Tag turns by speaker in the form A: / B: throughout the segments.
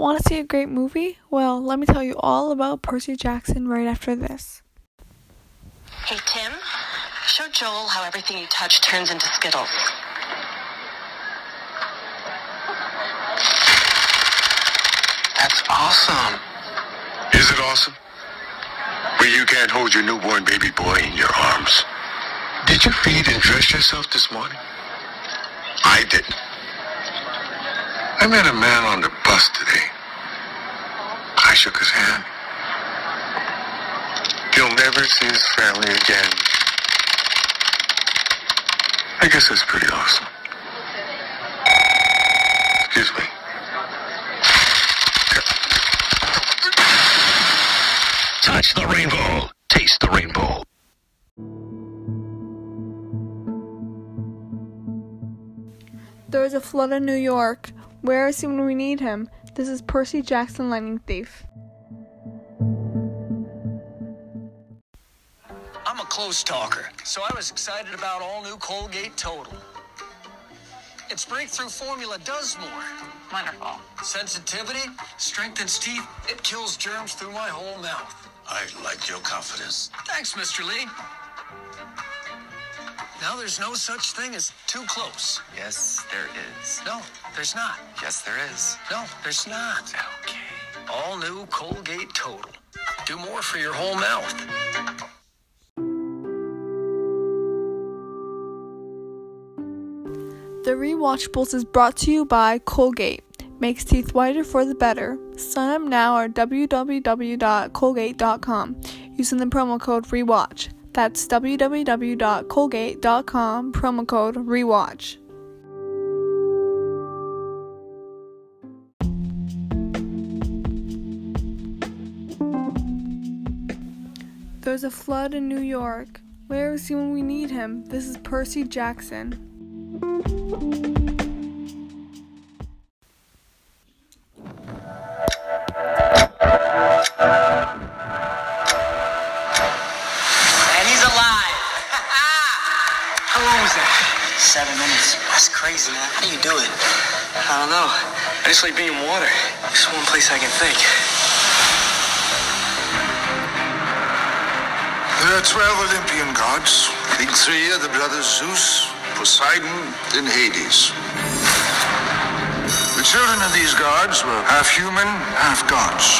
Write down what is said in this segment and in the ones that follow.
A: Want to see a great movie? Well, let me tell you all about Percy Jackson right after this.
B: Hey, Tim, show Joel how everything you touch turns into Skittles.
C: That's awesome.
D: Is it awesome? Well, you can't hold your newborn baby boy in your arms. Did you feed and dress yourself this morning? I didn't. I met a man on the bus today. I shook his hand. He'll never see his family again. I guess that's pretty awesome. Excuse me.
C: Touch the rainbow. Taste the rainbow.
A: There is a flood in New York. Where is he when we need him? This is Percy Jackson Lightning Thief.
E: I'm a close talker, so I was excited about all new Colgate Total. Its breakthrough formula does more.
B: Wonderful.
E: Sensitivity strengthens teeth, it kills germs through my whole mouth.
D: I like your confidence.
E: Thanks, Mr. Lee. Now there's no such thing as too close.
F: Yes, there is.
E: No, there's not.
F: Yes, there is.
E: No, there's not.
F: Okay.
E: All new Colgate Total. Do more for your whole mouth.
A: The Rewatchables is brought to you by Colgate. Makes teeth whiter for the better. Sign up now at www.colgate.com using the promo code REWATCH. That's www.colgate.com, promo code REWATCH. There's a flood in New York. Where is he when we need him? This is Percy Jackson.
F: Just like being in water. It's one place I can think.
D: There are twelve Olympian gods. I think three are the brothers Zeus, Poseidon, and Hades. The children of these gods were half human, half gods.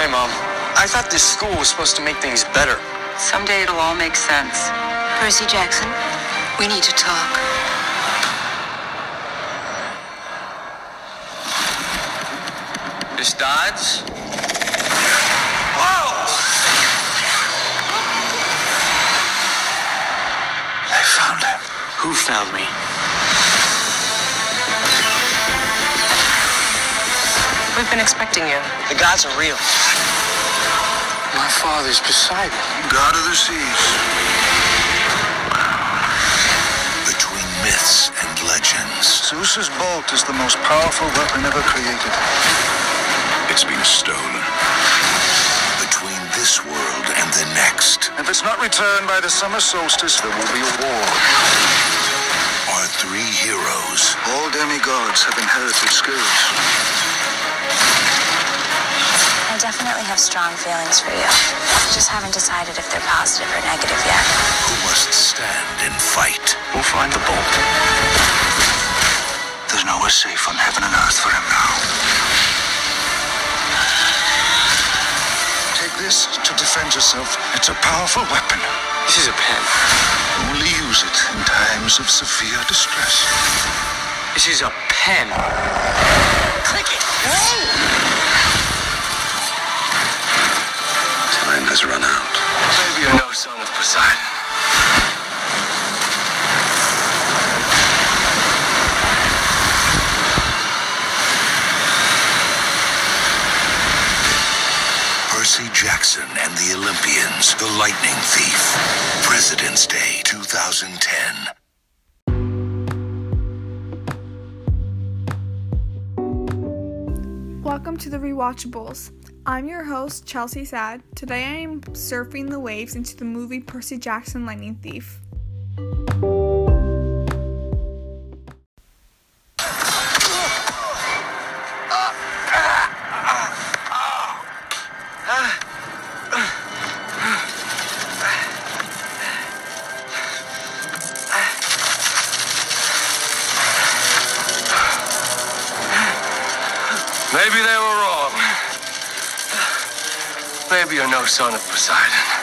F: Hey, Mom. I thought this school was supposed to make things better.
B: Someday it'll all make sense. Percy Jackson, we need to talk.
F: Miss Dodds?
D: I found him.
F: Who found me?
B: We've been expecting you.
F: The gods are real. My father's Poseidon.
D: God of the seas. Between myths and legends. Zeus's bolt is the most powerful weapon ever created. It's been stolen. Between this world and the next. If it's not returned by the summer solstice, there will be a war. Our three heroes. All demigods have inherited skills.
G: I definitely have strong feelings for you. Just haven't decided if they're positive or negative yet.
D: Who must stand and fight.
F: We'll find the bolt.
D: There's nowhere safe on heaven and earth for him now. Take this to defend yourself. It's a powerful weapon.
F: This is a pen.
D: Only use it in times of severe distress.
F: This is a pen.
E: Click it.
D: Time has run out.
F: Maybe you're no son of Poseidon.
D: Percy Jackson and the Olympians, The Lightning Thief. President's Day 2010.
A: Welcome to the Rewatchables. I'm your host, Chelsea Sad. Today I am surfing the waves into the movie Percy Jackson Lightning Thief.
F: Maybe they were wrong. Maybe you're no son of Poseidon.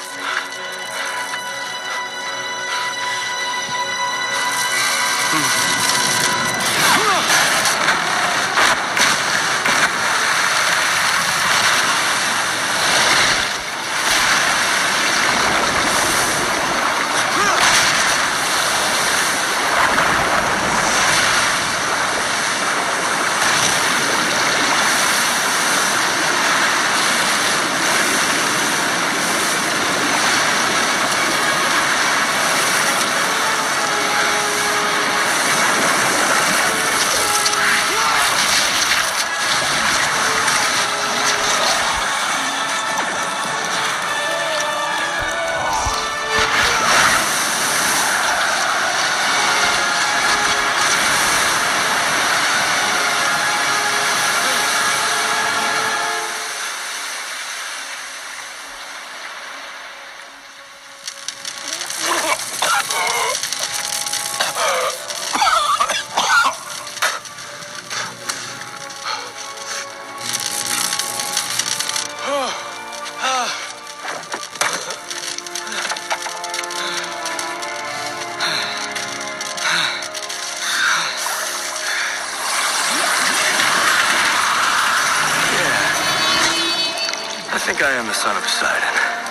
F: I am the son of Poseidon.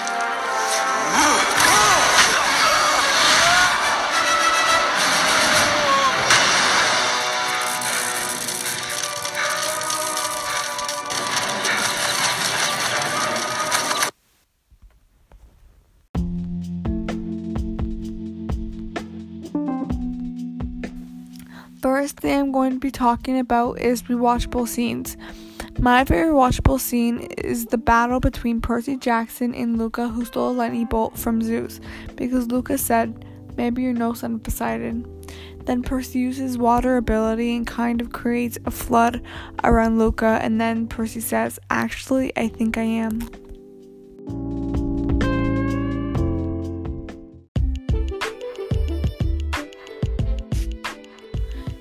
A: First thing I'm going to be talking about is rewatchable scenes. My favorite watchable scene is the battle between Percy Jackson and Luca, who stole a lightning bolt from Zeus, because Luca said, Maybe you're no son of Poseidon. Then Percy uses water ability and kind of creates a flood around Luca, and then Percy says, Actually, I think I am.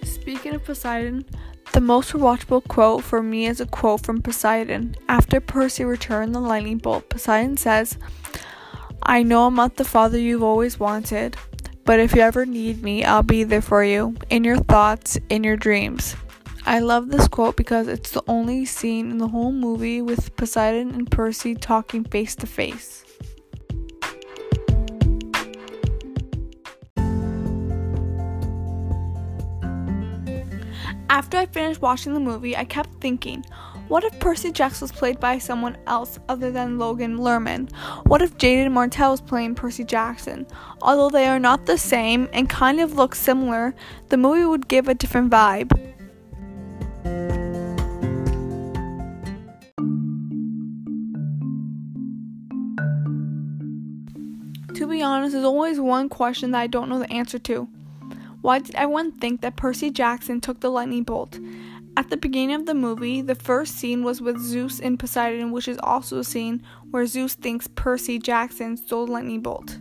A: Speaking of Poseidon, the most rewatchable quote for me is a quote from Poseidon. After Percy returned the lightning bolt, Poseidon says, I know I'm not the father you've always wanted, but if you ever need me, I'll be there for you, in your thoughts, in your dreams. I love this quote because it's the only scene in the whole movie with Poseidon and Percy talking face to face. After I finished watching the movie, I kept thinking, what if Percy Jackson was played by someone else other than Logan Lerman? What if Jaeden Martell was playing Percy Jackson? Although they are not the same and kind of look similar, the movie would give a different vibe. To be honest, there's always one question that I don't know the answer to. Why did everyone think that Percy Jackson took the lightning bolt? At the beginning of the movie, the first scene was with Zeus and Poseidon, which is also a scene where Zeus thinks Percy Jackson stole the lightning bolt.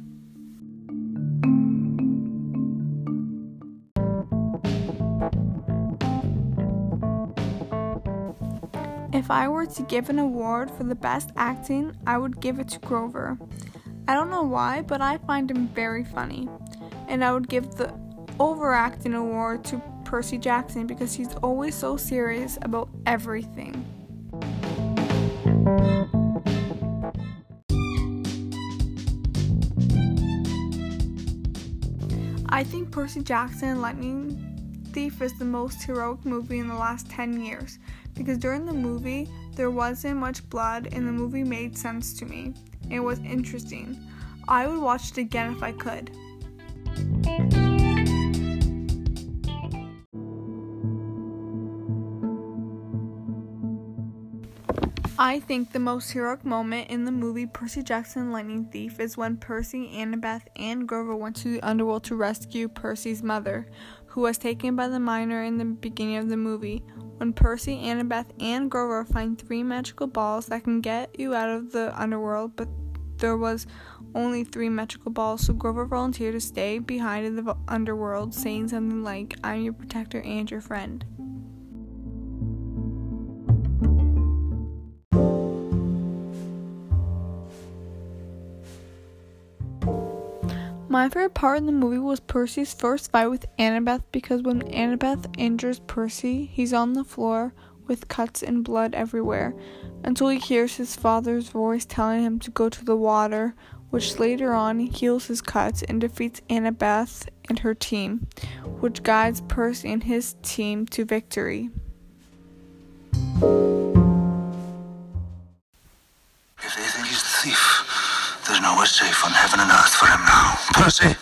A: If I were to give an award for the best acting, I would give it to Grover. I don't know why, but I find him very funny. And I would give the overacting award to Percy Jackson because he's always so serious about everything. I think Percy Jackson Lightning Thief is the most heroic movie in the last 10 years because during the movie there wasn't much blood and the movie made sense to me. It was interesting. I would watch it again if I could. I think the most heroic moment in the movie Percy Jackson Lightning Thief is when Percy, Annabeth, and Grover went to the underworld to rescue Percy's mother, who was taken by the miner in the beginning of the movie. When Percy, Annabeth, and Grover find three magical balls that can get you out of the underworld, but there was only three magical balls, so Grover volunteered to stay behind in the underworld, saying something like, I'm your protector and your friend. My favorite part in the movie was Percy's first fight with Annabeth because when Annabeth injures Percy, he's on the floor with cuts and blood everywhere until he hears his father's voice telling him to go to the water, which later on heals his cuts and defeats Annabeth and her team, which guides Percy and his team to victory.
D: Thief, we're safe on heaven and earth for him now. Percy,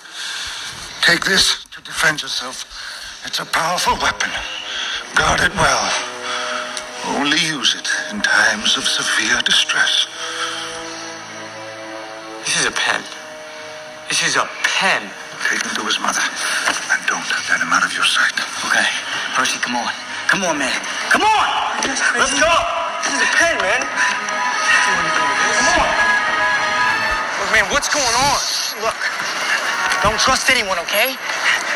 D: take this to defend yourself. It's a powerful weapon. Guard it well. Only use it in times of severe distress.
F: This is a pen. This is a pen.
D: Take him to his mother, and don't let him out of your sight.
F: Okay. Percy, come on. Come on, man. Come on! Let's go! This is a pen, man. Man, what's going on? Look, don't trust anyone, okay?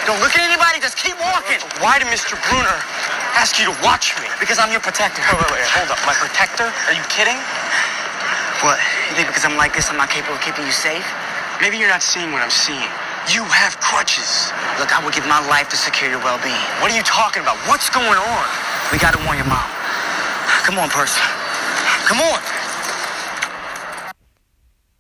F: Don't look at anybody, just keep walking. Why did Mr. Brunner ask you to watch me? Because I'm your protector. Wait, wait, wait, hold up. My protector? Are you kidding? What? You think because I'm like this, I'm not capable of keeping you safe? Maybe you're not seeing what I'm seeing. You have crutches. Look, I would give my life to secure your well-being. What are you talking about? What's going on? We gotta warn your mom. Come on, person. Come on.